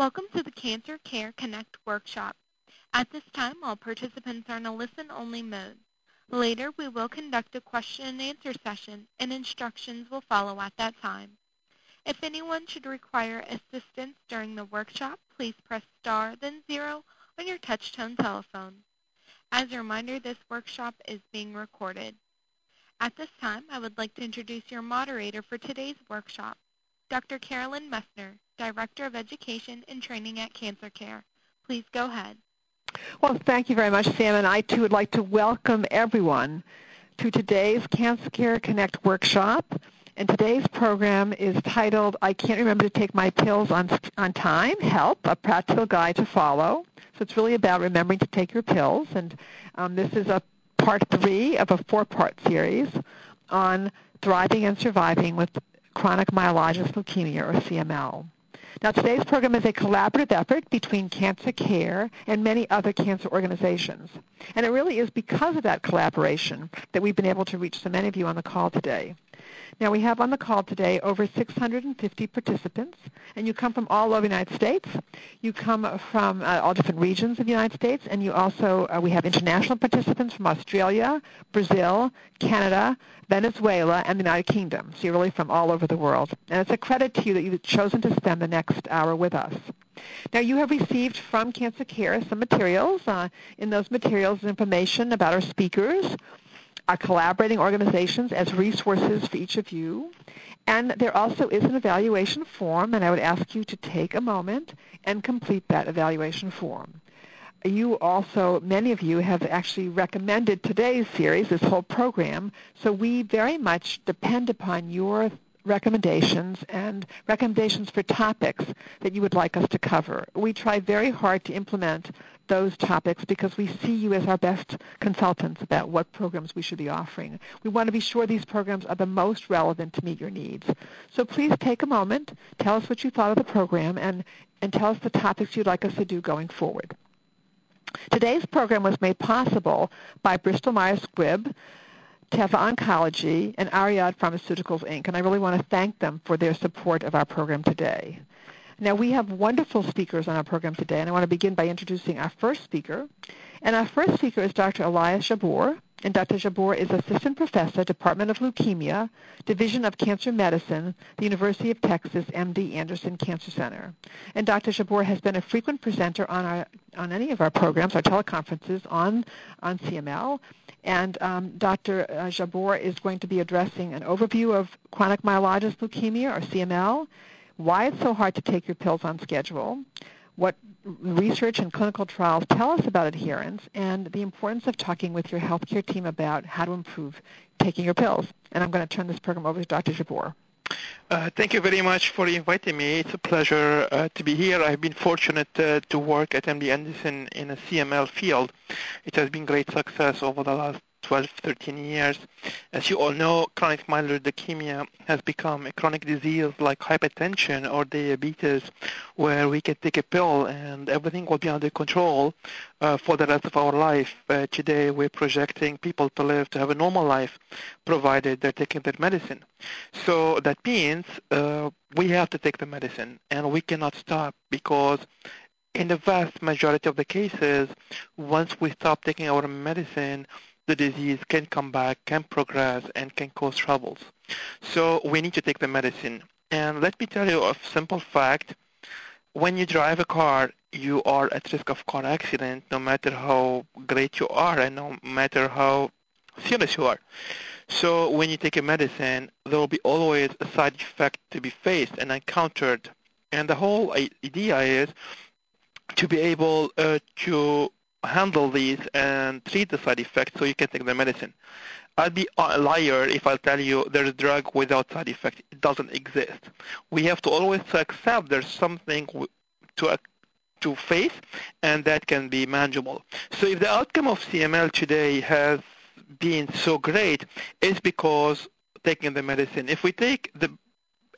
Welcome to the Cancer Care Connect workshop. At this time, all participants are in a listen-only mode. Later, we will conduct a question and answer session, and instructions will follow at that time. If anyone should require assistance during the workshop, please press star then zero on your touch-tone telephone. As a reminder, this workshop is being recorded. At this time, I would like to introduce your moderator for today's workshop, Dr. Carolyn Messner, Director of Education and Training at Cancer Care. Please go ahead. Well, thank you very much, Sam, and I too would like to welcome everyone to today's Cancer Care Connect workshop. And today's program is titled, I Can't Remember to Take My Pills on, on Time, Help, a Practical Guide to Follow. So it's really about remembering to take your pills, and um, this is a part three of a four-part series on thriving and surviving with chronic myelogenous leukemia, or CML. Now, today's program is a collaborative effort between Cancer Care and many other cancer organizations. And it really is because of that collaboration that we've been able to reach so many of you on the call today. Now, we have on the call today over 650 participants, and you come from all over the United States. You come from uh, all different regions of the United States, and you also, uh, we have international participants from Australia, Brazil, Canada, Venezuela, and the United Kingdom. So you're really from all over the world. And it's a credit to you that you've chosen to spend the next hour with us. Now, you have received from Cancer Care some materials. Uh, in those materials information about our speakers, our collaborating organizations as resources for each of you. And there also is an evaluation form, and I would ask you to take a moment and complete that evaluation form. You also, many of you have actually recommended today's series, this whole program, so we very much depend upon your recommendations and recommendations for topics that you would like us to cover. We try very hard to implement those topics because we see you as our best consultants about what programs we should be offering. We want to be sure these programs are the most relevant to meet your needs. So please take a moment, tell us what you thought of the program, and, and tell us the topics you'd like us to do going forward. Today's program was made possible by Bristol Myers Squibb, Teva Oncology, and Ariad Pharmaceuticals, Inc., and I really want to thank them for their support of our program today. Now, we have wonderful speakers on our program today, and I want to begin by introducing our first speaker. And our first speaker is Dr. Elias Jabbour. and Dr. Jabbour is Assistant Professor, Department of Leukemia, Division of Cancer Medicine, the University of Texas MD Anderson Cancer Center. And Dr. Jabbour has been a frequent presenter on our on any of our programs, our teleconferences on on CML. And um, Dr. Jabbour is going to be addressing an overview of chronic myelogenous leukemia, or CML, why it's so hard to take your pills on schedule, what research and clinical trials tell us about adherence, and the importance of talking with your healthcare team about how to improve taking your pills. And I'm going to turn this program over to Dr. Jabbour. Uh, thank you very much for inviting me. It's a pleasure uh, to be here. I've been fortunate uh, to work at MD Anderson in a CML field. It has been great success over the last 12, 13 years. As you all know, chronic myeloid leukemia has become a chronic disease like hypertension or diabetes, where we can take a pill and everything will be under control uh, for the rest of our life. Uh, today, we're projecting people to live to have a normal life, provided they're taking their medicine. So that means uh, we have to take the medicine, and we cannot stop because in the vast majority of the cases, once we stop taking our medicine, the disease can come back, can progress, and can cause troubles. So we need to take the medicine. And let me tell you a simple fact. When you drive a car, you are at risk of car accident no matter how great you are and no matter how serious you are. So when you take a medicine, there will be always a side effect to be faced and encountered. And the whole idea is to be able uh, to handle these and treat the side effects so you can take the medicine. I'd be a liar if I tell you there's a drug without side effects. It doesn't exist. We have to always accept there's something to to face, and that can be manageable. So if the outcome of CML today has been so great, it's because taking the medicine. If we take the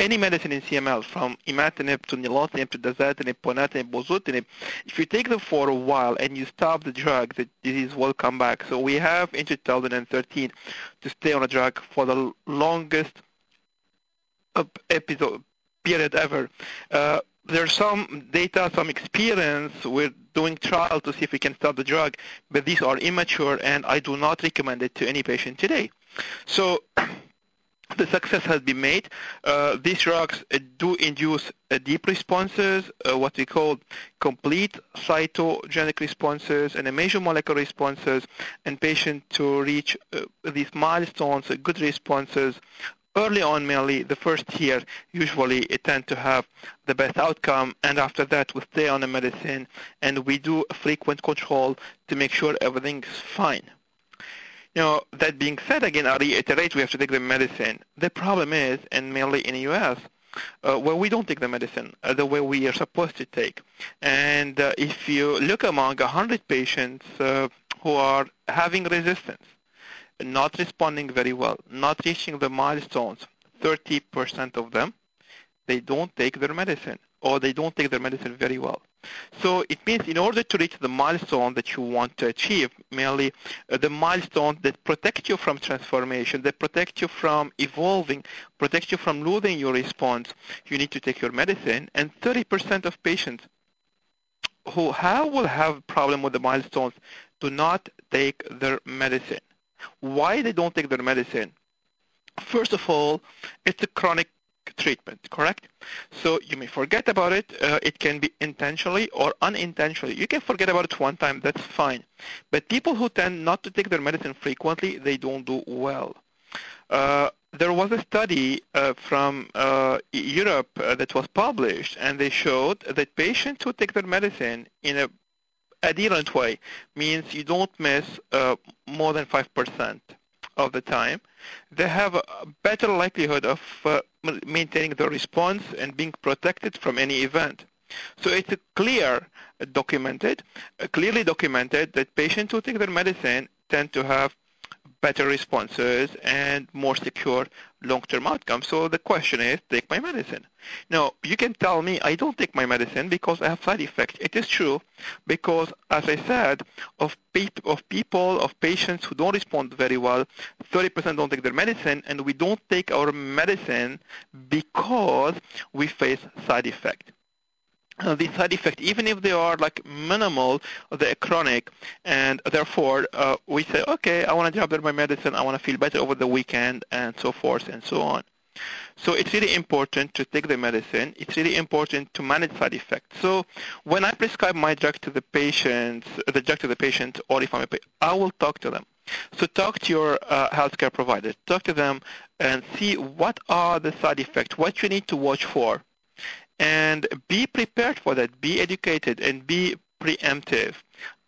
any medicine in CML, from imatinib to nilotinib to dasatinib, ponatinib, bosutinib, if you take them for a while and you stop the drug, the disease will come back. So we have in 2013 to stay on a drug for the longest episode period ever. Uh, there's some data, some experience. We're doing trial to see if we can stop the drug, but these are immature, and I do not recommend it to any patient today. So the success has been made. Uh, these drugs uh, do induce uh, deep responses, uh, what we call complete cytogenetic responses and major molecular responses, and patients to reach uh, these milestones, uh, good responses early on mainly the first year usually it tend to have the best outcome and after that we stay on the medicine and we do frequent control to make sure everything's fine now, that being said, again, I reiterate, we have to take the medicine. The problem is, and mainly in the U.S., uh, where we don't take the medicine uh, the way we are supposed to take. And uh, if you look among 100 patients uh, who are having resistance, not responding very well, not reaching the milestones, 30% of them, they don't take their medicine or they don't take their medicine very well. So it means in order to reach the milestone that you want to achieve, mainly uh, the milestone that protect you from transformation, that protect you from evolving, protect you from losing your response, you need to take your medicine. And 30% of patients who have, will have problem with the milestones do not take their medicine. Why they don't take their medicine? First of all, it's a chronic treatment, correct? So you may forget about it. Uh, it can be intentionally or unintentionally. You can forget about it one time, that's fine. But people who tend not to take their medicine frequently, they don't do well. Uh, there was a study uh, from uh, Europe uh, that was published, and they showed that patients who take their medicine in a adherent way means you don't miss uh, more than 5% of the time, they have a better likelihood of uh, maintaining the response and being protected from any event. So it's clear, documented, clearly documented that patients who take their medicine tend to have better responses and more secure long-term outcomes. So the question is, take my medicine. Now, you can tell me I don't take my medicine because I have side effects. It is true because, as I said, of, pe- of people, of patients who don't respond very well, 30% don't take their medicine, and we don't take our medicine because we face side effects uh, the side effects, even if they are like minimal, they're chronic, and therefore uh, we say, okay, I want to drop my medicine, I want to feel better over the weekend, and so forth and so on. So it's really important to take the medicine. It's really important to manage side effects. So when I prescribe my drug to the patient, the drug to the patient, or if I'm a patient, I will talk to them. So talk to your uh, healthcare provider. Talk to them and see what are the side effects, what you need to watch for and be prepared for that. Be educated and be preemptive.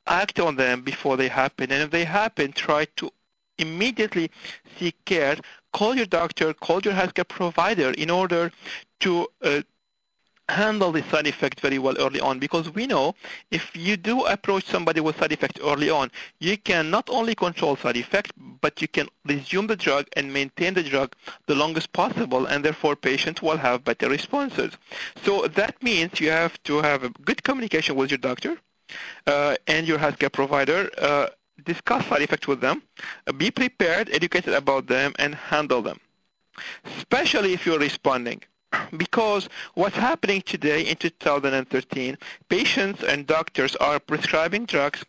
Act on them before they happen. And if they happen, try to immediately seek care. Call your doctor, call your healthcare provider in order to uh, handle the side effect very well early on because we know if you do approach somebody with side effect early on, you can not only control side effect, but you can resume the drug and maintain the drug the longest possible and therefore patients will have better responses. So that means you have to have a good communication with your doctor uh, and your healthcare provider. Uh, discuss side effects with them, uh, be prepared, educated about them, and handle them, especially if you're responding because what's happening today in 2013, patients and doctors are prescribing drugs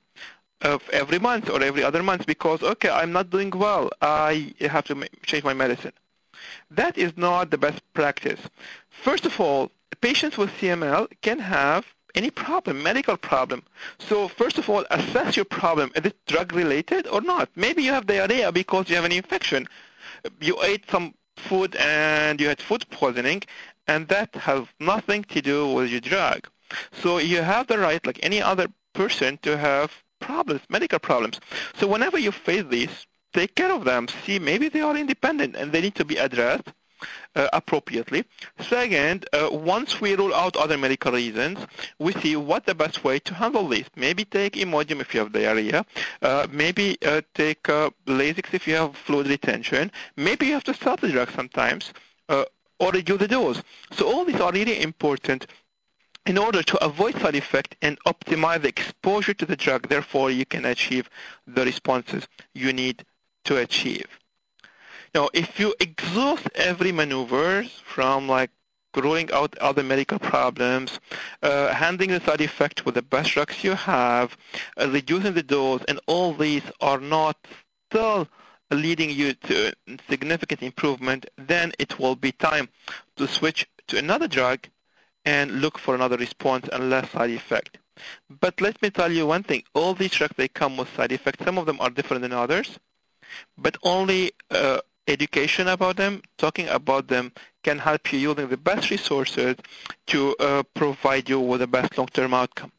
of every month or every other month because, okay, I'm not doing well. I have to change my medicine. That is not the best practice. First of all, patients with CML can have any problem, medical problem. So first of all, assess your problem. Is it drug related or not? Maybe you have diarrhea because you have an infection. You ate some food and you had food poisoning, and that has nothing to do with your drug. So you have the right, like any other person, to have problems, medical problems. So whenever you face these, take care of them. See, maybe they are independent and they need to be addressed appropriately. Second, uh, once we rule out other medical reasons, we see what the best way to handle this. Maybe take Imodium if you have diarrhea. Uh, maybe uh, take uh, Lasix if you have fluid retention. Maybe you have to stop the drug sometimes uh, or reduce the dose. So all these are really important in order to avoid side effect and optimize the exposure to the drug. Therefore, you can achieve the responses you need to achieve. Now, if you exhaust every maneuvers from like ruling out other medical problems, uh, handling the side effect with the best drugs you have, uh, reducing the dose, and all these are not still leading you to significant improvement, then it will be time to switch to another drug and look for another response and less side effect. But let me tell you one thing, all these drugs, they come with side effects. Some of them are different than others, but only uh, education about them, talking about them can help you using the best resources to uh, provide you with the best long-term outcome.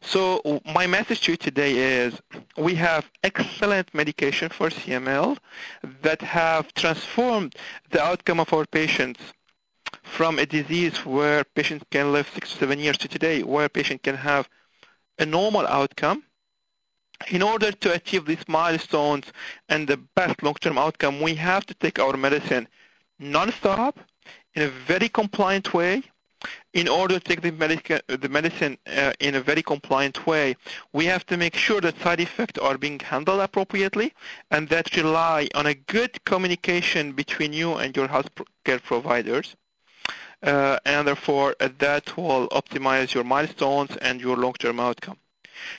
So my message to you today is we have excellent medication for CML that have transformed the outcome of our patients from a disease where patients can live six to seven years to today where a patient can have a normal outcome in order to achieve these milestones and the best long-term outcome, we have to take our medicine non-stop in a very compliant way. In order to take the, medica- the medicine uh, in a very compliant way, we have to make sure that side effects are being handled appropriately and that rely on a good communication between you and your healthcare providers. Uh, and therefore, uh, that will optimize your milestones and your long-term outcome.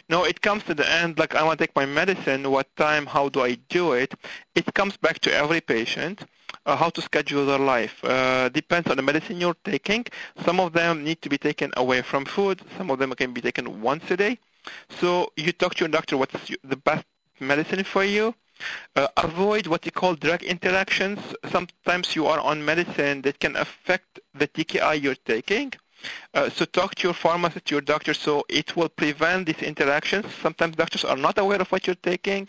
No, it comes to the end, like I want to take my medicine, what time, how do I do it? It comes back to every patient, uh, how to schedule their life. Uh, depends on the medicine you're taking. Some of them need to be taken away from food. Some of them can be taken once a day. So you talk to your doctor what's the best medicine for you. Uh, avoid what you call drug interactions. Sometimes you are on medicine that can affect the TKI you're taking. Uh, so talk to your pharmacist, your doctor, so it will prevent these interactions. Sometimes doctors are not aware of what you're taking.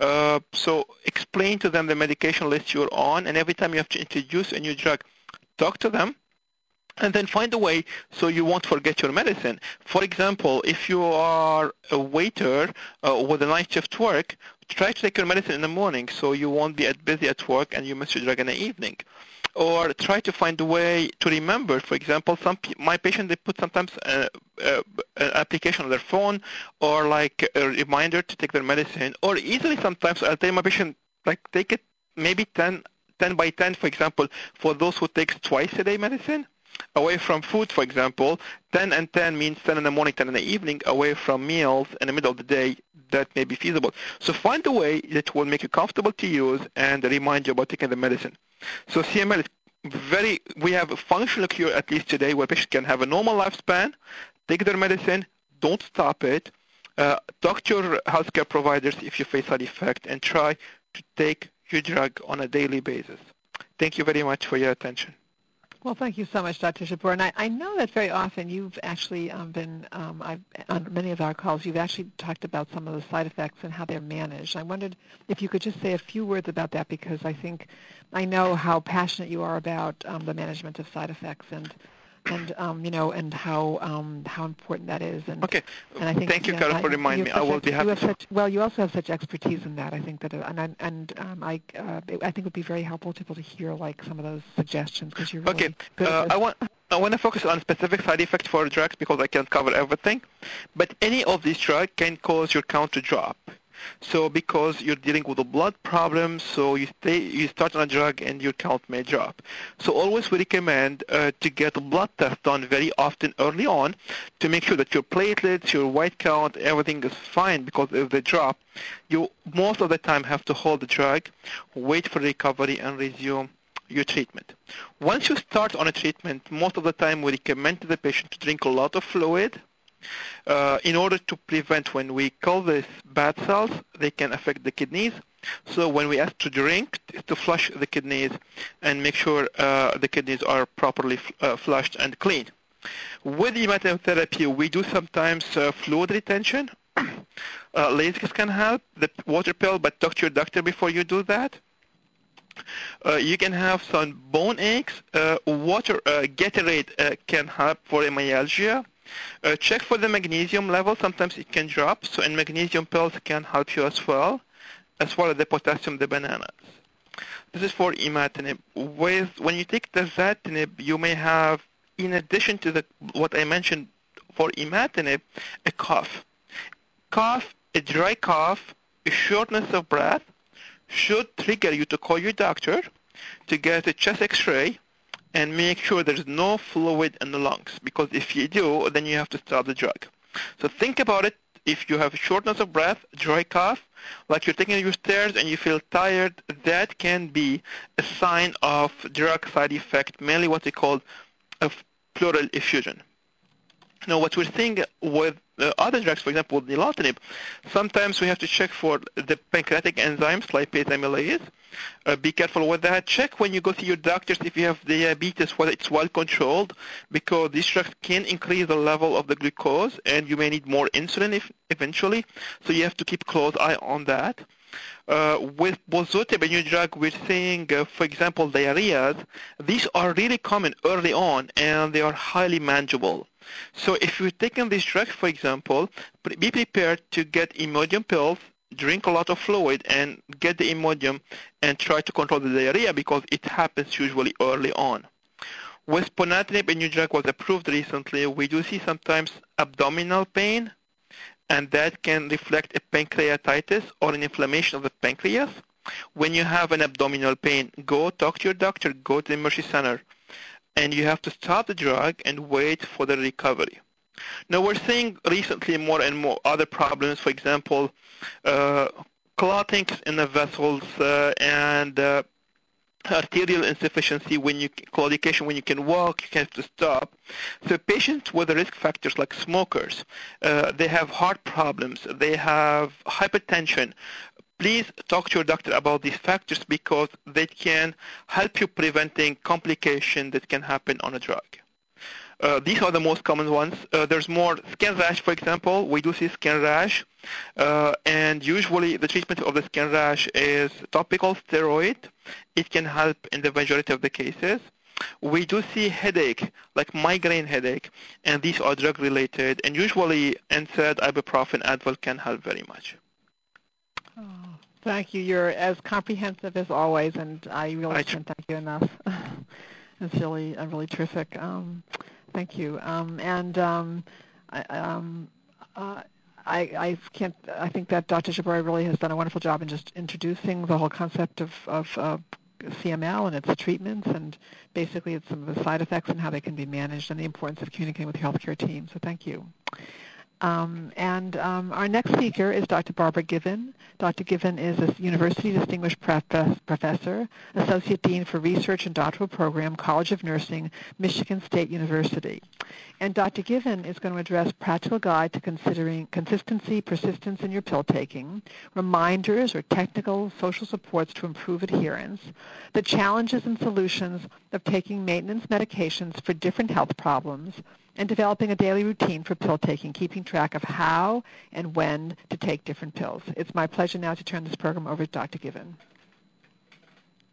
Uh, so explain to them the medication list you're on, and every time you have to introduce a new drug, talk to them and then find a way so you won't forget your medicine. For example, if you are a waiter uh, with a night shift work, try to take your medicine in the morning so you won't be at busy at work and you miss your drug in the evening or try to find a way to remember. For example, some my patient they put sometimes a, a, an application on their phone or like a reminder to take their medicine, or easily sometimes I'll tell my patient like take it maybe 10, 10 by 10, for example, for those who take twice a day medicine away from food, for example, 10 and 10 means 10 in the morning, 10 in the evening, away from meals in the middle of the day, that may be feasible. So find a way that will make you comfortable to use and remind you about taking the medicine. So CML is very, we have a functional cure at least today where patients can have a normal lifespan, take their medicine, don't stop it, uh, talk to your healthcare providers if you face side effect, and try to take your drug on a daily basis. Thank you very much for your attention. Well, thank you so much, Dr. Jabbour. And I, I know that very often you've actually um, been, um, I've, on many of our calls, you've actually talked about some of the side effects and how they're managed. I wondered if you could just say a few words about that because I think I know how passionate you are about um, the management of side effects and and um, you know, and how um, how important that is. And, okay. And I think, Thank you, yeah, Carol, for reminding me. I will ex- be happy. You have such, well, you also have such expertise in that. I think that, uh, and and um, I uh, I think it would be very helpful to people to hear like some of those suggestions because you're really okay. good uh, I want. I want to focus on specific side effects for drugs because I can't cover everything. But any of these drugs can cause your count to drop. So because you're dealing with a blood problem, so you stay, you start on a drug and your count may drop. So always we recommend uh, to get a blood test done very often early on to make sure that your platelets, your white count, everything is fine because if they drop, you most of the time have to hold the drug, wait for recovery and resume your treatment. Once you start on a treatment, most of the time we recommend to the patient to drink a lot of fluid, uh, in order to prevent when we call these bad cells, they can affect the kidneys. So when we ask to drink, to flush the kidneys and make sure uh, the kidneys are properly uh, flushed and clean. With imatinib, we do sometimes uh, fluid retention. uh, Lasix can help, the water pill, but talk to your doctor before you do that. Uh, you can have some bone aches. Uh, water uh, Gatorade uh, can help for myalgia. Uh, check for the magnesium level. Sometimes it can drop, so and magnesium pills can help you as well, as well as the potassium, the bananas. This is for imatinib. With when you take dasatinib, you may have, in addition to the what I mentioned for imatinib, a cough. Cough, a dry cough, a shortness of breath should trigger you to call your doctor to get a chest X-ray and make sure there's no fluid in the lungs because if you do, then you have to stop the drug. So think about it. If you have shortness of breath, dry cough, like you're taking your stairs and you feel tired, that can be a sign of drug side effect, mainly what they call a pleural effusion. Now, what we're seeing with uh, other drugs, for example, with nilotinib, sometimes we have to check for the pancreatic enzymes, lipase amylase. Uh, be careful with that. Check when you go see your doctors if you have diabetes, whether it's well controlled, because these drugs can increase the level of the glucose, and you may need more insulin if, eventually. So you have to keep close eye on that. Uh, with bosutinib, drug, we're seeing, uh, for example, diarrheas. These are really common early on, and they are highly manageable. So if you're taking this drug, for example, be prepared to get Imodium pills, drink a lot of fluid, and get the Imodium and try to control the diarrhea because it happens usually early on. With ponatinib, a new drug was approved recently, we do see sometimes abdominal pain, and that can reflect a pancreatitis or an inflammation of the pancreas. When you have an abdominal pain, go talk to your doctor, go to the emergency center and you have to stop the drug and wait for the recovery. Now we're seeing recently more and more other problems, for example, uh, clotting in the vessels uh, and uh, arterial insufficiency when you claudication when you can walk you have to stop so patients with risk factors like smokers uh, they have heart problems they have hypertension please talk to your doctor about these factors because they can help you preventing complications that can happen on a drug. Uh, these are the most common ones. Uh, there's more skin rash, for example. We do see skin rash, uh, and usually the treatment of the skin rash is topical steroid. It can help in the majority of the cases. We do see headache, like migraine headache, and these are drug-related, and usually NSAID, ibuprofen, Advil can help very much. Oh, thank you. You're as comprehensive as always, and I really I can't thank you enough. it's really, uh, really terrific. Um, thank you. Um, and um, I, um, uh, I, I can't. I think that Dr. Jabari really has done a wonderful job in just introducing the whole concept of, of uh, CML and its treatments, and basically it's some of the side effects and how they can be managed, and the importance of communicating with the healthcare team. So thank you. Um, and um, our next speaker is Dr. Barbara Given. Dr. Given is a University Distinguished Professor, Associate Dean for Research and Doctoral Program, College of Nursing, Michigan State University. And Dr. Given is going to address practical guide to considering consistency, persistence in your pill taking, reminders or technical social supports to improve adherence, the challenges and solutions of taking maintenance medications for different health problems, and developing a daily routine for pill taking, keeping track of how and when to take different pills. It's my pleasure now to turn this program over to Dr. Given.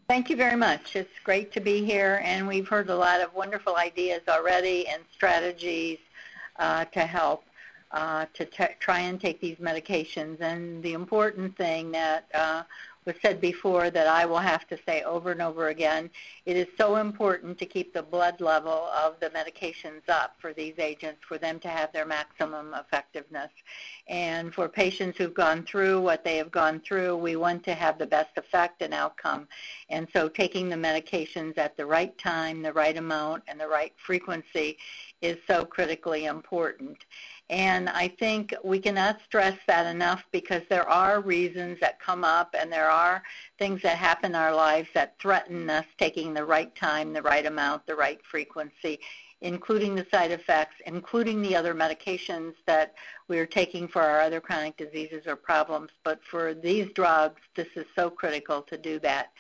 Thank you very much. It's great to be here, and we've heard a lot of wonderful ideas already and strategies uh, to help uh, to t- try and take these medications. And the important thing that uh, was said before that I will have to say over and over again. It is so important to keep the blood level of the medications up for these agents for them to have their maximum effectiveness. And for patients who've gone through what they have gone through, we want to have the best effect and outcome. And so taking the medications at the right time, the right amount, and the right frequency is so critically important. And I think we cannot stress that enough because there are reasons that come up and there are things that happen in our lives that threaten us taking the right time, the right amount, the right frequency, including the side effects, including the other medications that we are taking for our other chronic diseases or problems. But for these drugs, this is so critical to do that.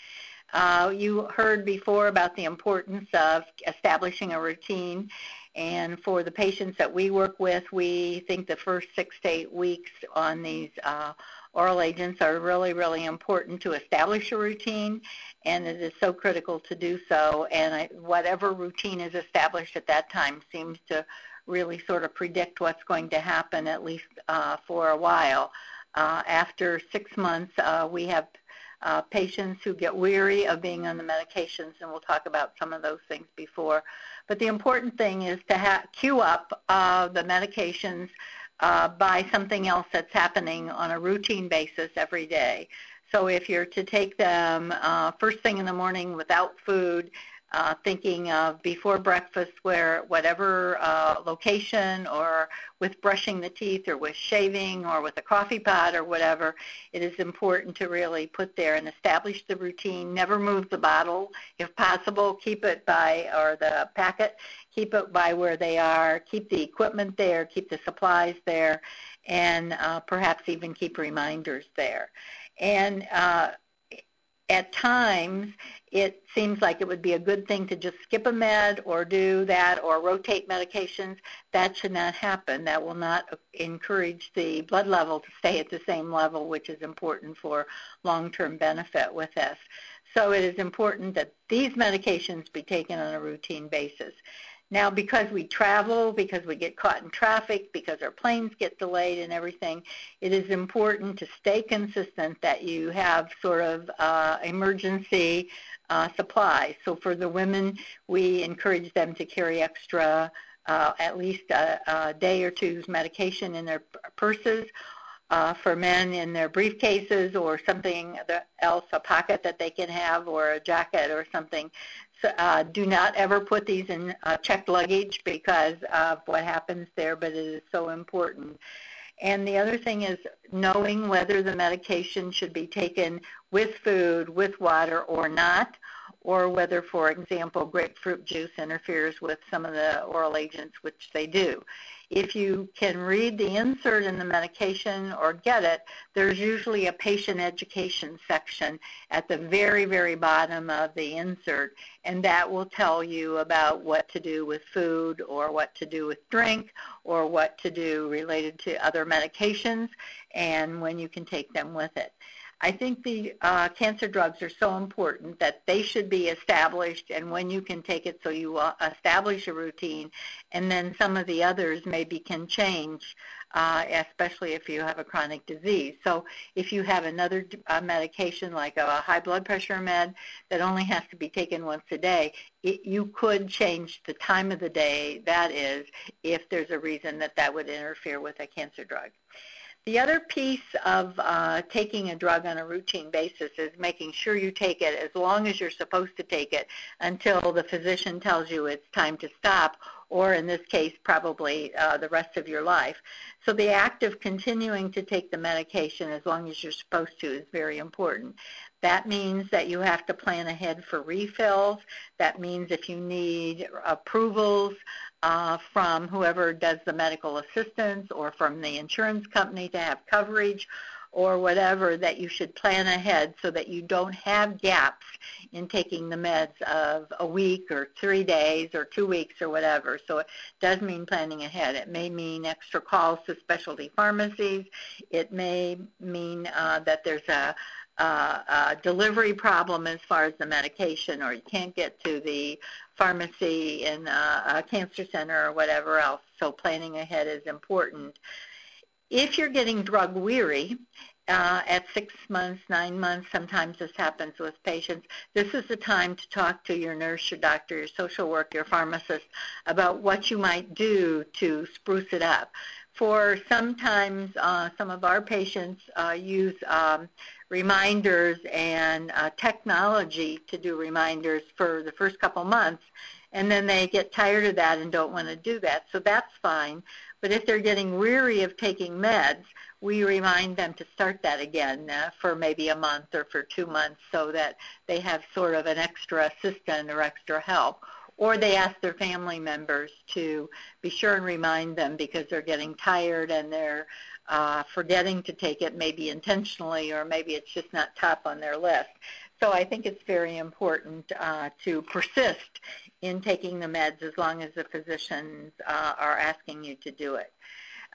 Uh, you heard before about the importance of establishing a routine and for the patients that we work with, we think the first six to eight weeks on these uh, oral agents are really, really important to establish a routine, and it is so critical to do so. And I, whatever routine is established at that time seems to really sort of predict what's going to happen, at least uh, for a while. Uh, after six months, uh, we have uh, patients who get weary of being on the medications, and we'll talk about some of those things before. But the important thing is to ha- queue up uh, the medications uh, by something else that's happening on a routine basis every day. So if you're to take them uh, first thing in the morning without food, uh, thinking of before breakfast where whatever uh, location or with brushing the teeth or with shaving or with a coffee pot or whatever, it is important to really put there and establish the routine. Never move the bottle. If possible, keep it by, or the packet, keep it by where they are. Keep the equipment there. Keep the supplies there. And uh, perhaps even keep reminders there. And uh, at times it seems like it would be a good thing to just skip a med or do that or rotate medications. That should not happen. That will not encourage the blood level to stay at the same level, which is important for long-term benefit with this. So it is important that these medications be taken on a routine basis. Now, because we travel, because we get caught in traffic, because our planes get delayed and everything, it is important to stay consistent that you have sort of uh, emergency uh, supplies. So for the women, we encourage them to carry extra, uh, at least a, a, day or two's medication in their purses. Uh, for men in their briefcases or something else, a pocket that they can have or a jacket or something uh, do not ever put these in uh, checked luggage because of what happens there, but it is so important. And the other thing is knowing whether the medication should be taken with food, with water, or not, or whether, for example, grapefruit juice interferes with some of the oral agents, which they do. If you can read the insert in the medication or get it, there's usually a patient education section at the very, very bottom of the insert, and that will tell you about what to do with food or what to do with drink or what to do related to other medications and when you can take them with it. I think the uh, cancer drugs are so important that they should be established and when you can take it so you uh, establish a routine and then some of the others maybe can change uh, especially if you have a chronic disease. So if you have another uh, medication like a high blood pressure med that only has to be taken once a day, it, you could change the time of the day, that is, if there's a reason that that would interfere with a cancer drug. The other piece of uh, taking a drug on a routine basis is making sure you take it as long as you're supposed to take it until the physician tells you it's time to stop, or in this case, probably uh, the rest of your life. So the act of continuing to take the medication as long as you're supposed to is very important. That means that you have to plan ahead for refills. That means if you need approvals uh, from whoever does the medical assistance or from the insurance company to have coverage or whatever that you should plan ahead so that you don't have gaps in taking the meds of a week or three days or two weeks or whatever. So it does mean planning ahead. It may mean extra calls to specialty pharmacies. It may mean uh, that there's a uh, delivery problem as far as the medication, or you can't get to the pharmacy in a, a cancer center or whatever else. So planning ahead is important. If you're getting drug weary, uh, at six months, nine months, sometimes this happens with patients, this is the time to talk to your nurse, your doctor, your social worker, your pharmacist about what you might do to spruce it up. For sometimes uh, some of our patients uh, use um, reminders and uh, technology to do reminders for the first couple months, and then they get tired of that and don't want to do that. So that's fine. But if they're getting weary of taking meds, we remind them to start that again uh, for maybe a month or for two months so that they have sort of an extra assistant or extra help. Or they ask their family members to be sure and remind them because they're getting tired and they're uh, forgetting to take it maybe intentionally or maybe it's just not top on their list. So I think it's very important uh, to persist in taking the meds as long as the physicians uh, are asking you to do it.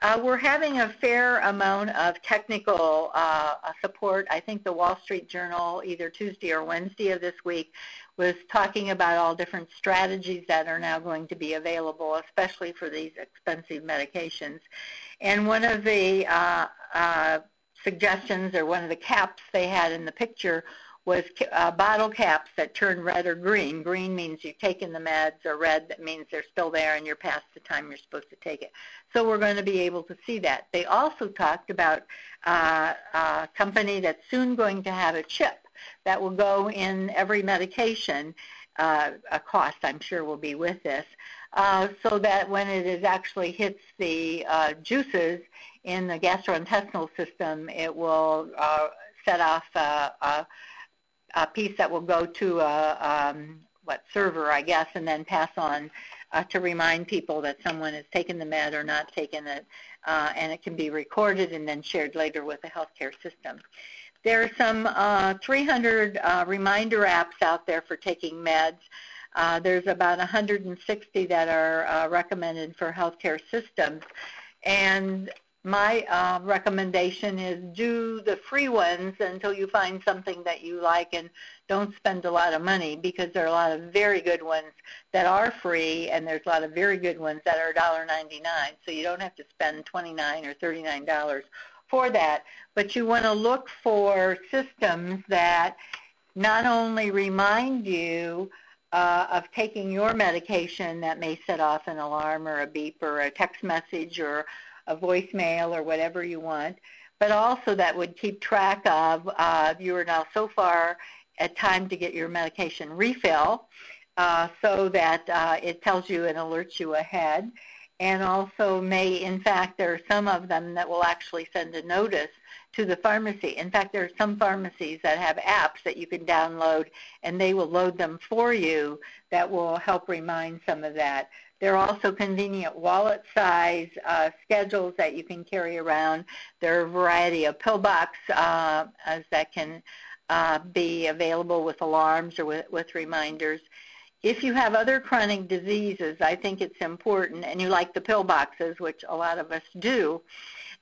Uh, we're having a fair amount of technical uh, support. I think the Wall Street Journal, either Tuesday or Wednesday of this week, was talking about all different strategies that are now going to be available, especially for these expensive medications. And one of the uh, uh, suggestions or one of the caps they had in the picture was uh, bottle caps that turn red or green. Green means you've taken the meds, or red that means they're still there and you're past the time you're supposed to take it. So we're going to be able to see that. They also talked about uh, a company that's soon going to have a chip that will go in every medication uh, a cost, I'm sure, will be with this, uh, so that when it is actually hits the uh, juices in the gastrointestinal system, it will uh, set off a, a, a, piece that will go to a um, what server, I guess, and then pass on uh, to remind people that someone has taken the med or not taken it, uh, and it can be recorded and then shared later with the healthcare system. There are some uh, 300 uh, reminder apps out there for taking meds. Uh, there's about 160 that are uh, recommended for healthcare systems. And my uh, recommendation is do the free ones until you find something that you like and don't spend a lot of money because there are a lot of very good ones that are free and there's a lot of very good ones that are $1.99 so you don't have to spend $29 or $39 for that. But you want to look for systems that not only remind you uh, of taking your medication that may set off an alarm or a beep or a text message or a voicemail or whatever you want, but also that would keep track of uh, you are now so far at time to get your medication refill uh, so that uh, it tells you and alerts you ahead. And also may, in fact, there are some of them that will actually send a notice to the pharmacy. In fact, there are some pharmacies that have apps that you can download and they will load them for you that will help remind some of that. There are also convenient wallet size uh, schedules that you can carry around. There are a variety of pillbox uh, that can uh, be available with alarms or with, with reminders. If you have other chronic diseases, I think it's important, and you like the pill boxes, which a lot of us do,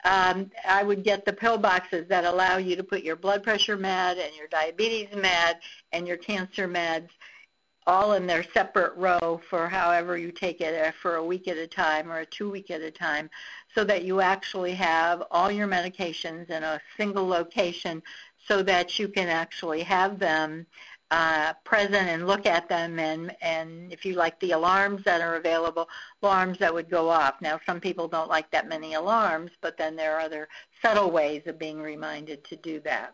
um, I would get the pill boxes that allow you to put your blood pressure med and your diabetes med and your cancer meds all in their separate row for however you take it uh, for a week at a time or a two week at a time so that you actually have all your medications in a single location so that you can actually have them uh, present and look at them and, and if you like the alarms that are available, alarms that would go off. Now some people don't like that many alarms, but then there are other subtle ways of being reminded to do that.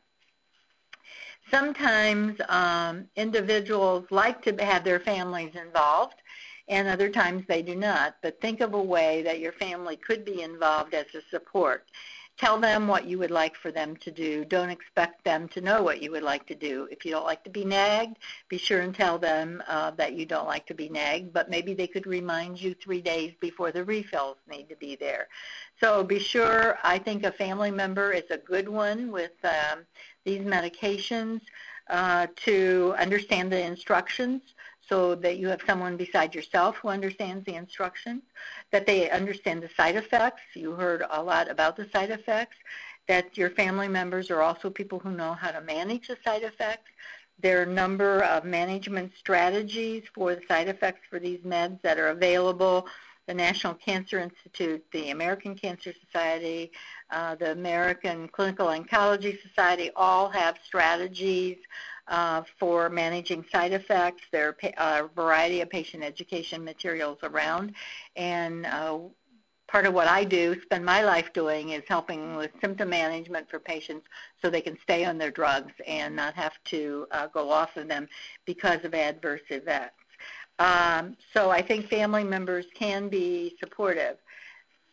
Sometimes um, individuals like to have their families involved and other times they do not, but think of a way that your family could be involved as a support. Tell them what you would like for them to do. Don't expect them to know what you would like to do. If you don't like to be nagged, be sure and tell them uh, that you don't like to be nagged, but maybe they could remind you three days before the refills need to be there. So be sure, I think a family member is a good one with um, these medications uh, to understand the instructions so that you have someone beside yourself who understands the instructions, that they understand the side effects. You heard a lot about the side effects, that your family members are also people who know how to manage the side effects. There are a number of management strategies for the side effects for these meds that are available. The National Cancer Institute, the American Cancer Society, uh, the American Clinical Oncology Society all have strategies uh, for managing side effects. There are a variety of patient education materials around, and uh, part of what I do, spend my life doing, is helping with symptom management for patients so they can stay on their drugs and not have to uh, go off of them because of adverse events. Um, so I think family members can be supportive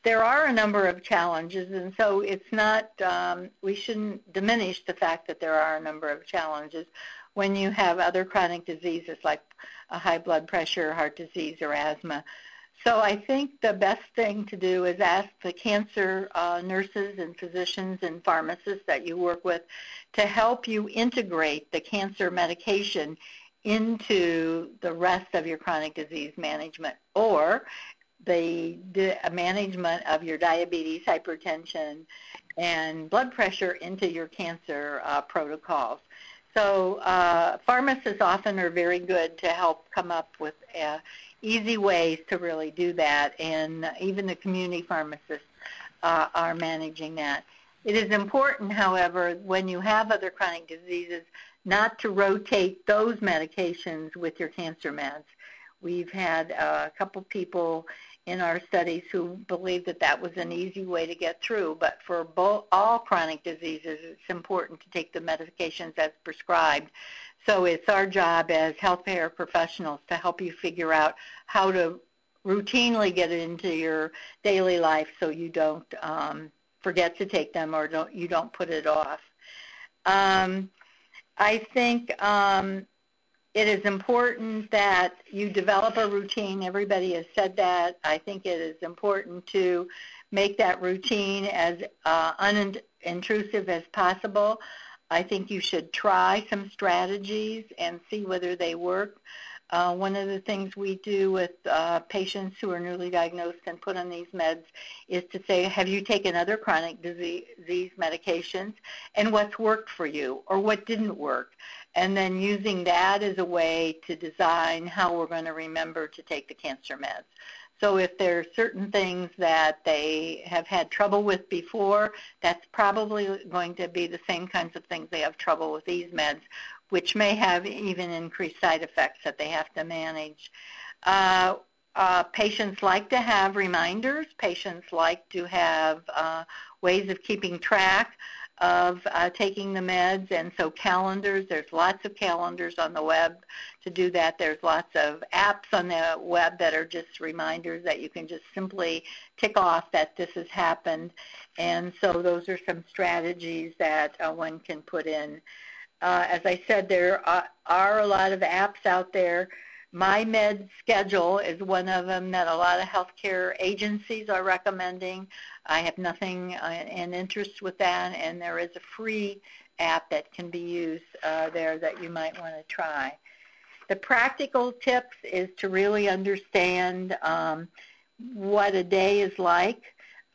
there are a number of challenges, and so it's not, um, we shouldn't diminish the fact that there are a number of challenges when you have other chronic diseases like high blood pressure, heart disease, or asthma. So I think the best thing to do is ask the cancer uh, nurses and physicians and pharmacists that you work with to help you integrate the cancer medication into the rest of your chronic disease management. Or the, the management of your diabetes, hypertension, and blood pressure into your cancer uh, protocols. So uh, pharmacists often are very good to help come up with uh, easy ways to really do that, and even the community pharmacists uh, are managing that. It is important, however, when you have other chronic diseases, not to rotate those medications with your cancer meds. We've had uh, a couple people in our studies who believe that that was an easy way to get through. But for both, all chronic diseases, it's important to take the medications as prescribed So it's our job as healthcare professionals to help you figure out how to routinely get it into your daily life so you don't um, forget to take them or don't you don't put it off. Um, I think um, it is important that you develop a routine. Everybody has said that. I think it is important to make that routine as uh, unintrusive as possible. I think you should try some strategies and see whether they work. Uh, one of the things we do with uh, patients who are newly diagnosed and put on these meds is to say, have you taken other chronic disease, medications and what's worked for you or what didn't work? And then using that as a way to design how we're going to remember to take the cancer meds. So if there are certain things that they have had trouble with before, that's probably going to be the same kinds of things they have trouble with these meds, which may have even increased side effects that they have to manage. Uh, uh, patients like to have reminders. Patients like to have uh, ways of keeping track of uh, taking the meds, and so calendars, there's lots of calendars on the web to do that. There's lots of apps on the web that are just reminders that you can just simply tick off that this has happened, and so those are some strategies that uh, one can put in. Uh, as I said, there are, are a lot of apps out there my Med schedule is one of them that a lot of healthcare agencies are recommending. I have nothing uh, in interest with that, and there is a free app that can be used uh, there that you might want to try. The practical tips is to really understand um, what a day is like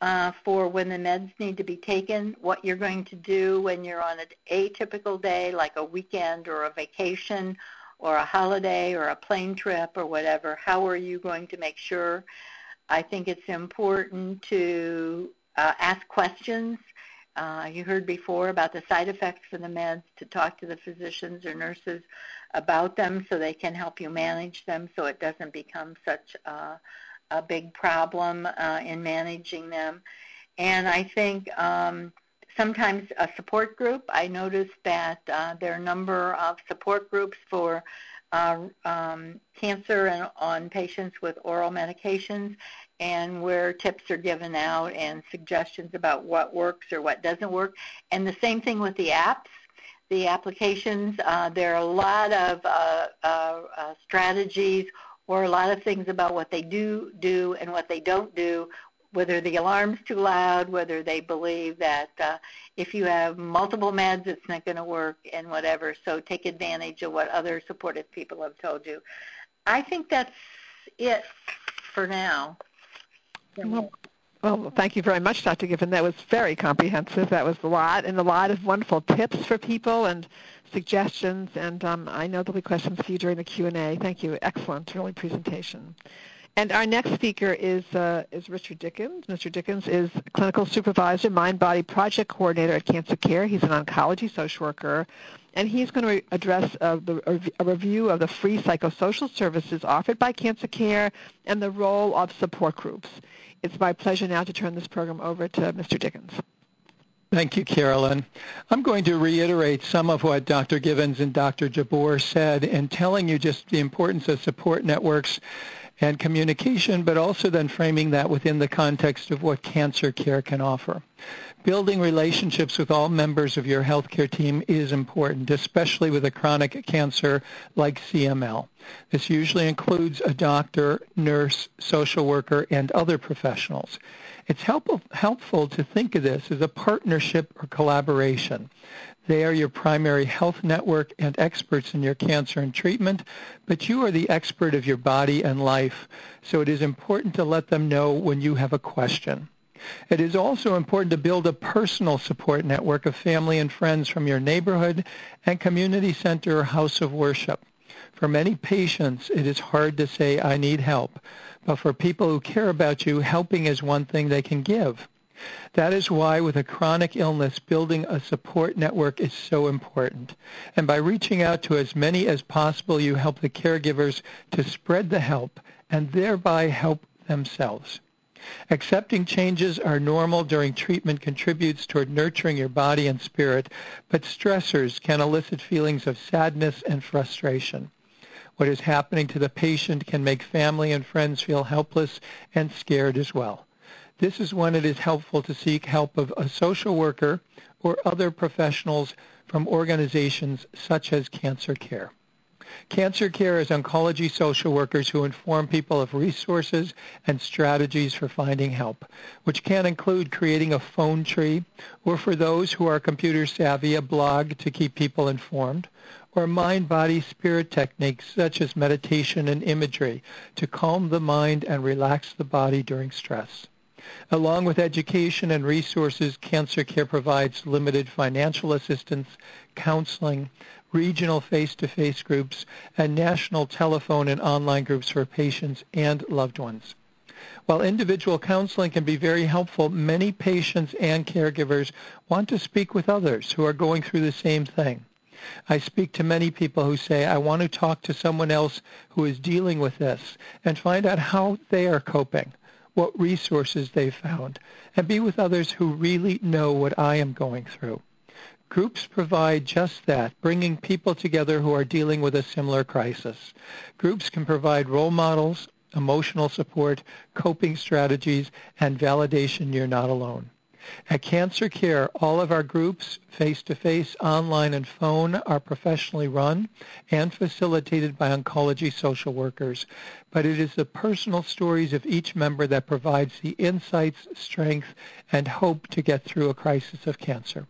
uh, for when the meds need to be taken, what you're going to do when you're on an atypical day like a weekend or a vacation or a holiday or a plane trip or whatever, how are you going to make sure? I think it's important to uh, ask questions. Uh, you heard before about the side effects of the meds, to talk to the physicians or nurses about them so they can help you manage them so it doesn't become such a, a big problem uh, in managing them. And I think um, sometimes a support group. I noticed that uh, there are a number of support groups for uh, um, cancer and on patients with oral medications and where tips are given out and suggestions about what works or what doesn't work. And the same thing with the apps, the applications. Uh, there are a lot of uh, uh, uh strategies or a lot of things about what they do do and what they don't do whether the alarm's too loud, whether they believe that uh, if you have multiple meds, it's not going to work, and whatever. So take advantage of what other supportive people have told you. I think that's it for now. Well, well, thank you very much, Dr. Given. That was very comprehensive. That was a lot, and a lot of wonderful tips for people and suggestions. And um, I know there'll be questions for you during the Q&A. Thank you. Excellent, really presentation. And our next speaker is uh, is Richard Dickens. Mr. Dickens is clinical supervisor, mind body project coordinator at Cancer Care. He's an oncology social worker, and he's going to re- address uh, the, a review of the free psychosocial services offered by Cancer Care and the role of support groups. It's my pleasure now to turn this program over to Mr. Dickens. Thank you, Carolyn. I'm going to reiterate some of what Dr. Givens and Dr. Jabbour said in telling you just the importance of support networks and communication, but also then framing that within the context of what cancer care can offer. Building relationships with all members of your healthcare team is important, especially with a chronic cancer like CML. This usually includes a doctor, nurse, social worker, and other professionals. It's helpful, helpful to think of this as a partnership or collaboration. They are your primary health network and experts in your cancer and treatment, but you are the expert of your body and life, so it is important to let them know when you have a question. It is also important to build a personal support network of family and friends from your neighborhood and community center or house of worship. For many patients, it is hard to say, I need help. But for people who care about you, helping is one thing they can give. That is why with a chronic illness, building a support network is so important. And by reaching out to as many as possible, you help the caregivers to spread the help and thereby help themselves. Accepting changes are normal during treatment contributes toward nurturing your body and spirit, but stressors can elicit feelings of sadness and frustration. What is happening to the patient can make family and friends feel helpless and scared as well. This is when it is helpful to seek help of a social worker or other professionals from organizations such as Cancer Care. Cancer Care is oncology social workers who inform people of resources and strategies for finding help, which can include creating a phone tree, or for those who are computer savvy, a blog to keep people informed, or mind, body, spirit techniques such as meditation and imagery to calm the mind and relax the body during stress. Along with education and resources, Cancer Care provides limited financial assistance, counseling, regional face-to-face groups, and national telephone and online groups for patients and loved ones. While individual counseling can be very helpful, many patients and caregivers want to speak with others who are going through the same thing. I speak to many people who say, I want to talk to someone else who is dealing with this and find out how they are coping, what resources they've found, and be with others who really know what I am going through. Groups provide just that, bringing people together who are dealing with a similar crisis. Groups can provide role models, emotional support, coping strategies, and validation you're not alone. At Cancer Care, all of our groups, face-to-face, online, and phone, are professionally run and facilitated by oncology social workers. But it is the personal stories of each member that provides the insights, strength, and hope to get through a crisis of cancer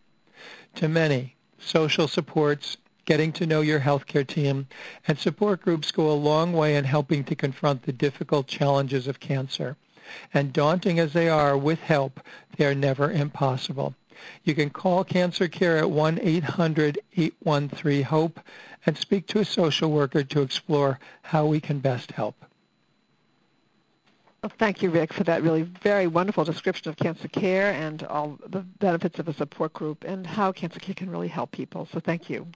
to many. Social supports, getting to know your healthcare team, and support groups go a long way in helping to confront the difficult challenges of cancer. And daunting as they are, with help, they are never impossible. You can call Cancer Care at 1-800-813-HOPE and speak to a social worker to explore how we can best help. Well, thank you, Rick, for that really very wonderful description of cancer care and all the benefits of a support group and how cancer care can really help people. So thank you.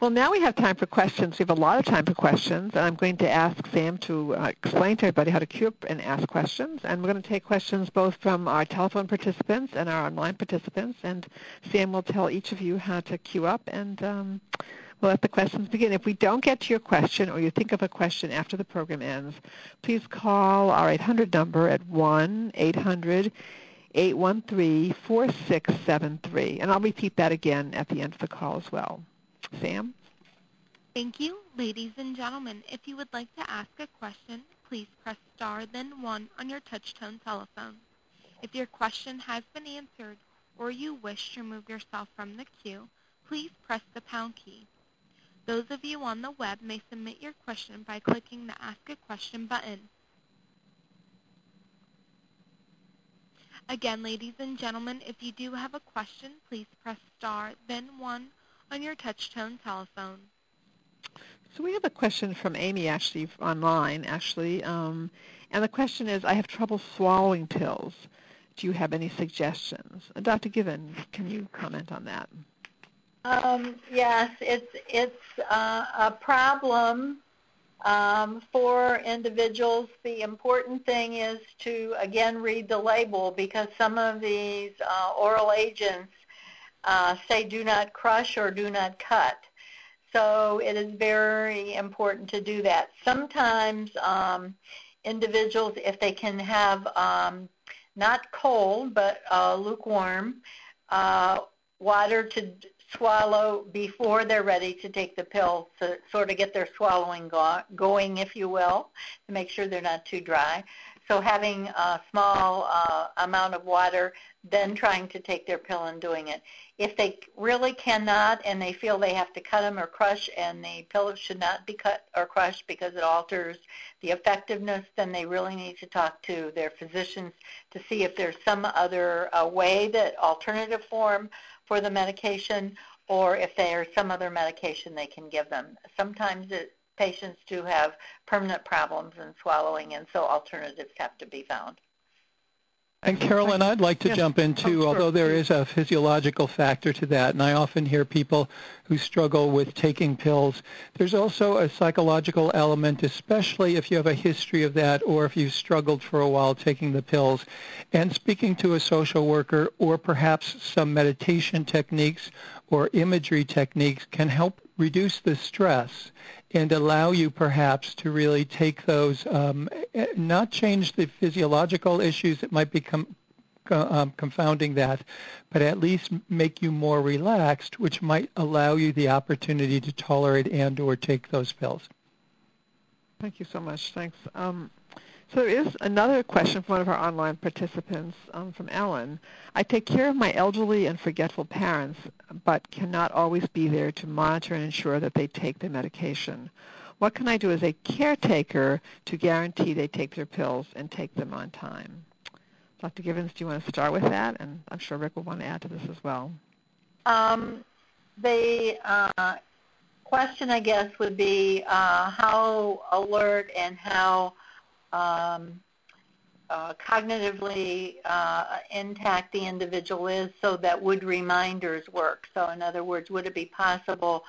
Well, now we have time for questions. We have a lot of time for questions, and I'm going to ask Sam to uh, explain to everybody how to queue up and ask questions. And we're going to take questions both from our telephone participants and our online participants. And Sam will tell each of you how to queue up and um, We'll let the questions begin. If we don't get to your question or you think of a question after the program ends, please call our 800 number at 1-800-813-4673. And I'll repeat that again at the end of the call as well. Sam? Thank you. Ladies and gentlemen, if you would like to ask a question, please press star then 1 on your touch-tone telephone. If your question has been answered or you wish to remove yourself from the queue, please press the pound key. Those of you on the web may submit your question by clicking the Ask a Question button. Again, ladies and gentlemen, if you do have a question, please press star, then 1 on your touch-tone telephone. So we have a question from Amy actually online actually, um, and the question is, I have trouble swallowing pills. Do you have any suggestions? Uh, Dr. Given, can you comment on that? Um, yes, it's it's uh, a problem um, for individuals. The important thing is to again read the label because some of these uh, oral agents uh, say do not crush or do not cut. So it is very important to do that. Sometimes um, individuals, if they can have um, not cold but uh, lukewarm uh, water to swallow before they're ready to take the pill to sort of get their swallowing go- going, if you will, to make sure they're not too dry. So having a small uh, amount of water, then trying to take their pill and doing it. If they really cannot and they feel they have to cut them or crush and the pill should not be cut or crushed because it alters the effectiveness, then they really need to talk to their physicians to see if there's some other uh, way that alternative form for the medication or if there is some other medication they can give them. Sometimes it, patients do have permanent problems in swallowing, and so alternatives have to be found. And Carolyn, I'd like to yes. jump in too, oh, sure. although there is a physiological factor to that, and I often hear people who struggle with taking pills. There's also a psychological element, especially if you have a history of that or if you've struggled for a while taking the pills. And speaking to a social worker or perhaps some meditation techniques or imagery techniques can help reduce the stress and allow you perhaps to really take those, um, not change the physiological issues that might become um, confounding that, but at least make you more relaxed, which might allow you the opportunity to tolerate and or take those pills. Thank you so much. Thanks. Um, so there is another question from one of our online participants um, from Ellen. I take care of my elderly and forgetful parents, but cannot always be there to monitor and ensure that they take their medication. What can I do as a caretaker to guarantee they take their pills and take them on time? Dr. Givens, do you want to start with that? And I'm sure Rick will want to add to this as well. Um, the uh, question, I guess, would be uh, how alert and how um, uh, cognitively uh, intact the individual is so that would reminders work? So in other words, would it be possible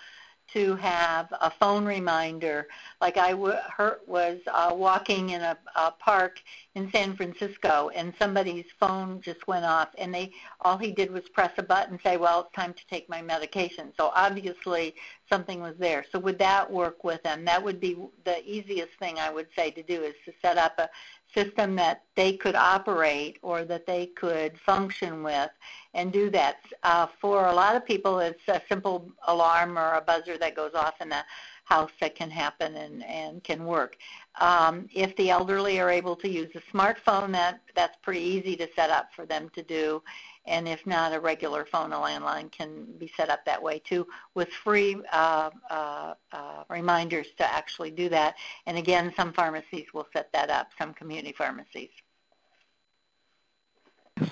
to have a phone reminder. Like I w- her, was uh, walking in a, a park in San Francisco, and somebody's phone just went off, and they all he did was press a button, and say, "Well, it's time to take my medication." So obviously something was there. So would that work with them? That would be the easiest thing I would say to do is to set up a system that they could operate or that they could function with and do that. Uh, for a lot of people, it's a simple alarm or a buzzer that goes off in the house that can happen and, and can work. Um, if the elderly are able to use a smartphone, that, that's pretty easy to set up for them to do and if not, a regular phone, a landline can be set up that way too, with free uh, uh, uh, reminders to actually do that. And again, some pharmacies will set that up, some community pharmacies.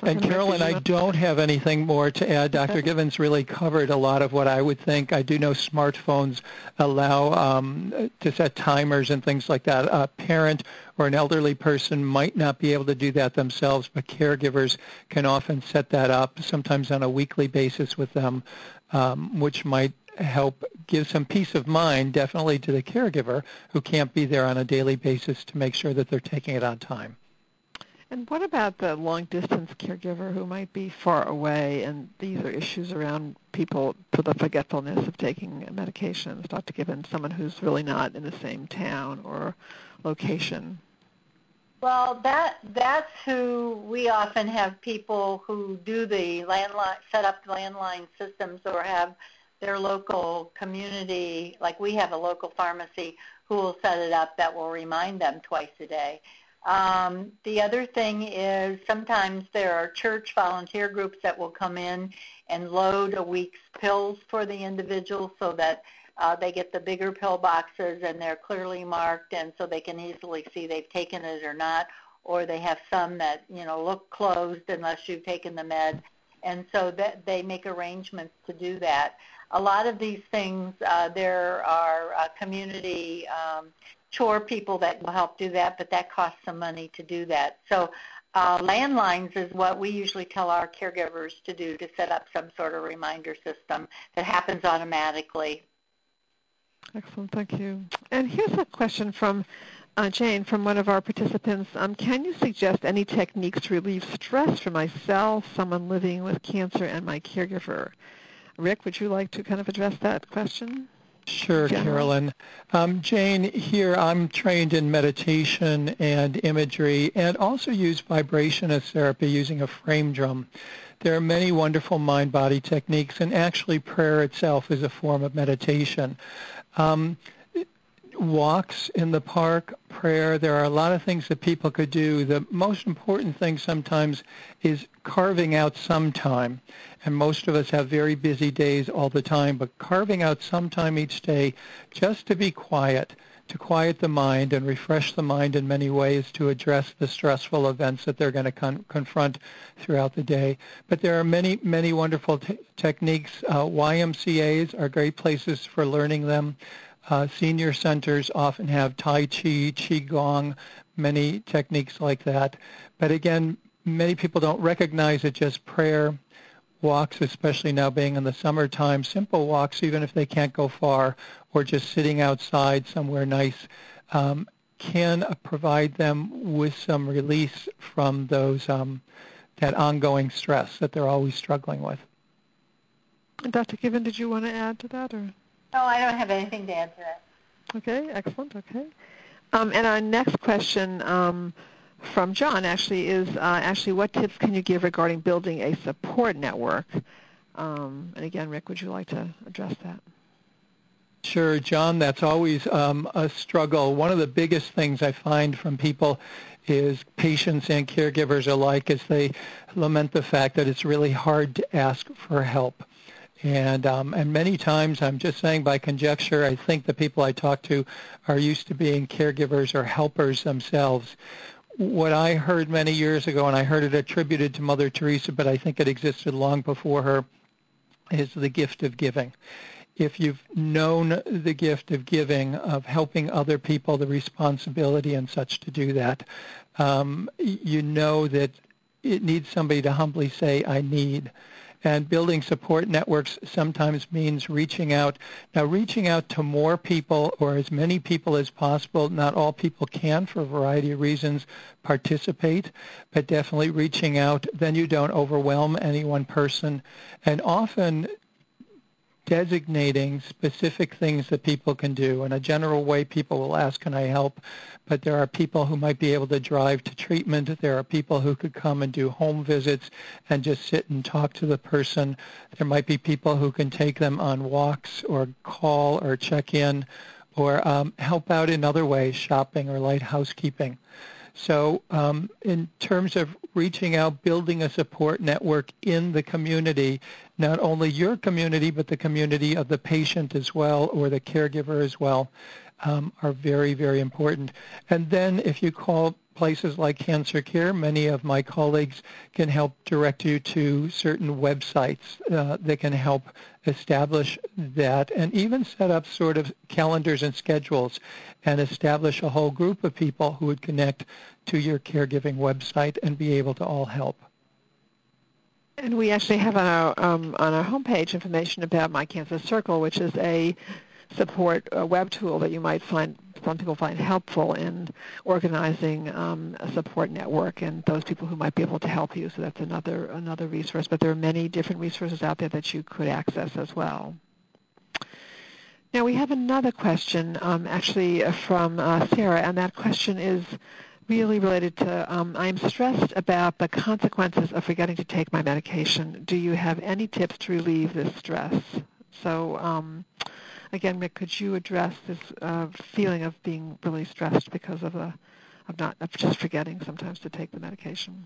And Carolyn, I don't have anything more to add. Dr. Givens really covered a lot of what I would think. I do know smartphones allow um, to set timers and things like that. A parent or an elderly person might not be able to do that themselves, but caregivers can often set that up, sometimes on a weekly basis with them, um, which might help give some peace of mind, definitely to the caregiver who can't be there on a daily basis to make sure that they're taking it on time. And what about the long-distance caregiver who might be far away, and these are issues around people for the forgetfulness of taking medications, Dr. Given, someone who's really not in the same town or location? Well, that that's who we often have people who do the landline, set up landline systems or have their local community, like we have a local pharmacy who will set it up that will remind them twice a day. Um, the other thing is sometimes there are church volunteer groups that will come in and load a week's pills for the individual so that uh, they get the bigger pill boxes and they're clearly marked and so they can easily see they've taken it or not. Or they have some that you know look closed unless you've taken the med. And so that they make arrangements to do that. A lot of these things uh, there are uh, community um, chore people that will help do that, but that costs some money to do that. So uh, landlines is what we usually tell our caregivers to do to set up some sort of reminder system that happens automatically. Excellent, thank you. And here's a question from uh, Jane from one of our participants. Um, can you suggest any techniques to relieve stress for myself, someone living with cancer, and my caregiver? Rick, would you like to kind of address that question? Sure, Carolyn. Um, Jane, here I'm trained in meditation and imagery and also use vibration as therapy using a frame drum. There are many wonderful mind-body techniques, and actually prayer itself is a form of meditation. Um, walks in the park, prayer. There are a lot of things that people could do. The most important thing sometimes is carving out some time. And most of us have very busy days all the time, but carving out some time each day just to be quiet, to quiet the mind and refresh the mind in many ways to address the stressful events that they're going to con- confront throughout the day. But there are many, many wonderful t- techniques. Uh, YMCAs are great places for learning them. Uh, senior centers often have Tai Chi, Qigong, many techniques like that. But again, many people don't recognize it just prayer walks, especially now being in the summertime, simple walks, even if they can't go far, or just sitting outside somewhere nice, um, can provide them with some release from those um, that ongoing stress that they're always struggling with. Dr. Given, did you want to add to that, or? No, I don't have anything to add to that. Okay, excellent. Okay, um, and our next question um, from John actually is uh, actually what tips can you give regarding building a support network? Um, and again, Rick, would you like to address that? Sure, John, that's always um, a struggle. One of the biggest things I find from people is patients and caregivers alike as they lament the fact that it's really hard to ask for help. And um, and many times, I'm just saying by conjecture, I think the people I talk to are used to being caregivers or helpers themselves what I heard many years ago, and I heard it attributed to Mother Teresa, but I think it existed long before her, is the gift of giving. If you've known the gift of giving, of helping other people, the responsibility and such to do that, um, you know that it needs somebody to humbly say, I need. And building support networks sometimes means reaching out. Now, reaching out to more people or as many people as possible, not all people can for a variety of reasons participate, but definitely reaching out. Then you don't overwhelm any one person. And often designating specific things that people can do. In a general way, people will ask, can I help? But there are people who might be able to drive to treatment. There are people who could come and do home visits and just sit and talk to the person. There might be people who can take them on walks or call or check in or um, help out in other ways, shopping or light housekeeping. So um, in terms of reaching out, building a support network in the community, not only your community, but the community of the patient as well or the caregiver as well, um, are very, very important. And then if you call places like Cancer Care, many of my colleagues can help direct you to certain websites uh, that can help establish that and even set up sort of calendars and schedules and establish a whole group of people who would connect to your caregiving website and be able to all help. And we actually have on our um, on our homepage information about My Cancer Circle, which is a support uh, web tool that you might find some people find helpful in organizing um, a support network and those people who might be able to help you. So that's another another resource. But there are many different resources out there that you could access as well. Now we have another question, um, actually uh, from uh, Sarah, and that question is really related to um, I'm stressed about the consequences of forgetting to take my medication. Do you have any tips to relieve this stress? So um, again, Rick, could you address this uh, feeling of being really stressed because of a of not of just forgetting sometimes to take the medication?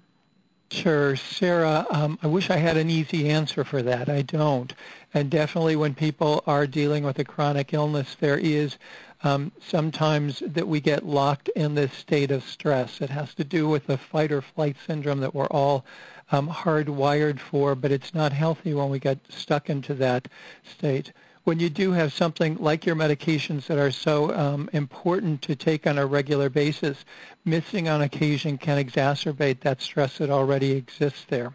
Sure, Sarah. Um, I wish I had an easy answer for that. I don't. And definitely, when people are dealing with a chronic illness, there is um, sometimes that we get locked in this state of stress. It has to do with the fight or flight syndrome that we're all um, hardwired for, but it's not healthy when we get stuck into that state when you do have something like your medications that are so um, important to take on a regular basis, missing on occasion can exacerbate that stress that already exists there.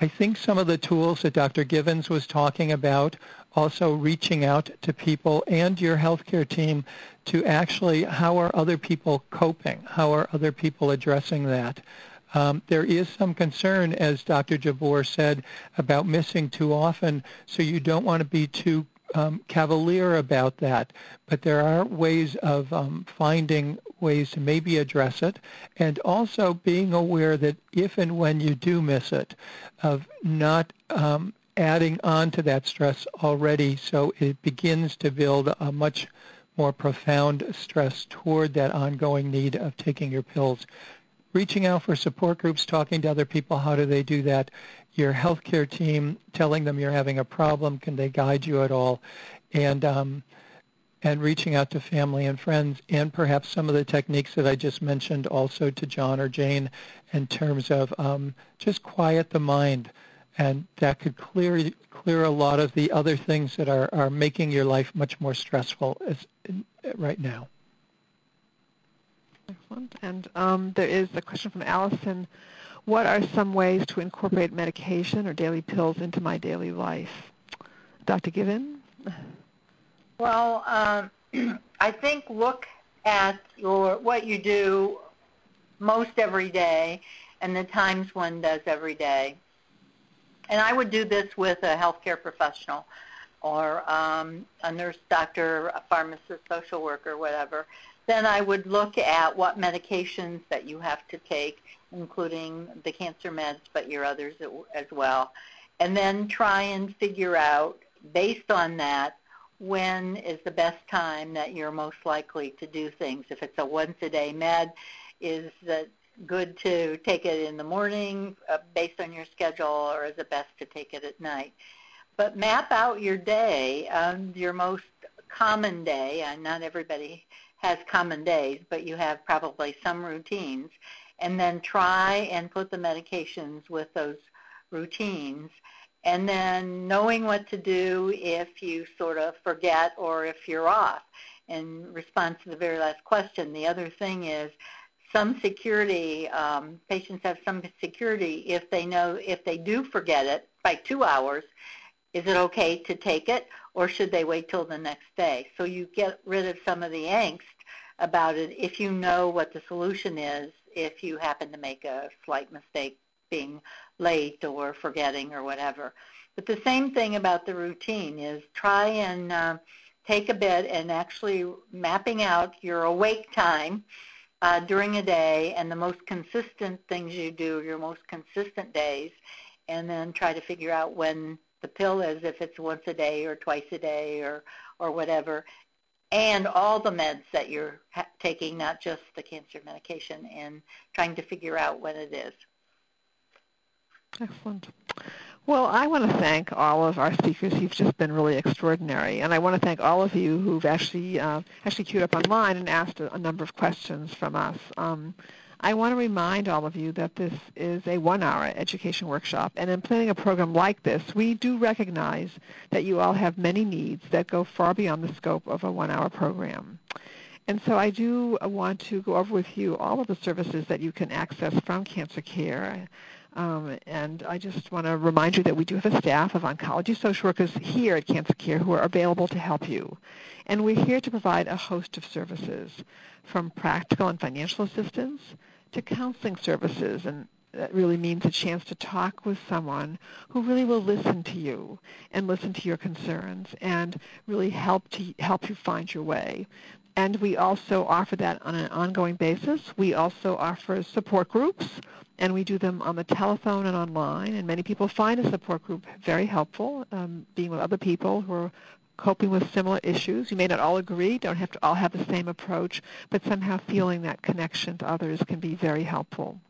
I think some of the tools that Dr. Givens was talking about, also reaching out to people and your healthcare team to actually how are other people coping? How are other people addressing that? Um, there is some concern, as Dr. Jabbour said, about missing too often, so you don't want to be too um, cavalier about that, but there are ways of um, finding ways to maybe address it, and also being aware that if and when you do miss it, of not um, adding on to that stress already, so it begins to build a much more profound stress toward that ongoing need of taking your pills. Reaching out for support groups, talking to other people, how do they do that? your healthcare team, telling them you're having a problem. Can they guide you at all? And um, and reaching out to family and friends, and perhaps some of the techniques that I just mentioned also to John or Jane in terms of um, just quiet the mind. And that could clear clear a lot of the other things that are, are making your life much more stressful as, right now. Excellent. And um, there is a question from Allison what are some ways to incorporate medication or daily pills into my daily life? Dr. Given? Well, um, I think look at your what you do most every day and the times one does every day. And I would do this with a healthcare professional or um, a nurse, doctor, a pharmacist, social worker, whatever. Then I would look at what medications that you have to take, including the cancer meds, but your others as well. And then try and figure out, based on that, when is the best time that you're most likely to do things. If it's a once a day med, is it good to take it in the morning uh, based on your schedule or is it best to take it at night? But map out your day, um, your most common day, and not everybody has common days, but you have probably some routines, and then try and put the medications with those routines and then knowing what to do if you sort of forget or if you're off. In response to the very last question, the other thing is some security, um, patients have some security if they know, if they do forget it by two hours, is it okay to take it or should they wait till the next day? So you get rid of some of the angst about it if you know what the solution is if you happen to make a slight mistake being late or forgetting or whatever. But the same thing about the routine is try and uh, take a bit and actually mapping out your awake time uh, during a day and the most consistent things you do, your most consistent days, and then try to figure out when the pill is, if it's once a day or twice a day or, or whatever, and all the meds that you're ha- taking, not just the cancer medication, and trying to figure out when it is. Excellent. Well, I want to thank all of our speakers. You've just been really extraordinary, and I want to thank all of you who've actually uh, actually queued up online and asked a, a number of questions from us. Um, I want to remind all of you that this is a one-hour education workshop, and in planning a program like this, we do recognize that you all have many needs that go far beyond the scope of a one-hour program. And so I do want to go over with you all of the services that you can access from Cancer Care. Um, and I just want to remind you that we do have a staff of oncology social workers here at Cancer Care who are available to help you. And we're here to provide a host of services, from practical and financial assistance to counseling services. And that really means a chance to talk with someone who really will listen to you and listen to your concerns and really help to help you find your way. And we also offer that on an ongoing basis. We also offer support groups and we do them on the telephone and online. And many people find a support group very helpful, um, being with other people who are coping with similar issues. You may not all agree, don't have to all have the same approach, but somehow feeling that connection to others can be very helpful.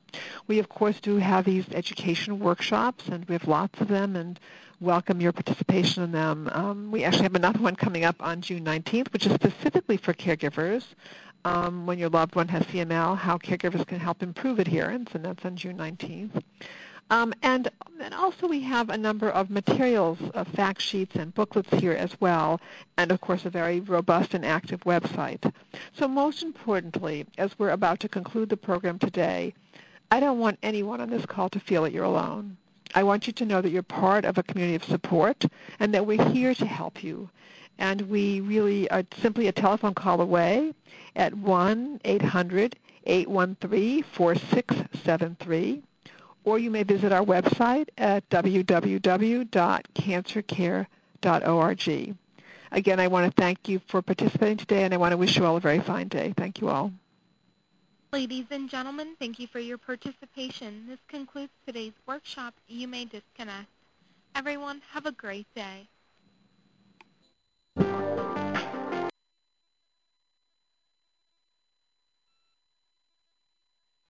We, of course, do have these education workshops, and we have lots of them, and welcome your participation in them. Um, we actually have another one coming up on June 19th, which is specifically for caregivers um, when your loved one has CML, how caregivers can help improve adherence, and that's on June 19th. Um, and, and, also we have a number of materials, uh, fact sheets and booklets here as well, and of course a very robust and active website. So most importantly, as we're about to conclude the program today, I don't want anyone on this call to feel that you're alone. I want you to know that you're part of a community of support and that we're here to help you and we really are simply a telephone call away at 1-800-813-4673, or you may visit our website at www.cancercare.org. Again, I want to thank you for participating today, and I want to wish you all a very fine day. Thank you all. Ladies and gentlemen, thank you for your participation. This concludes today's workshop. You may disconnect. Everyone, have a great day.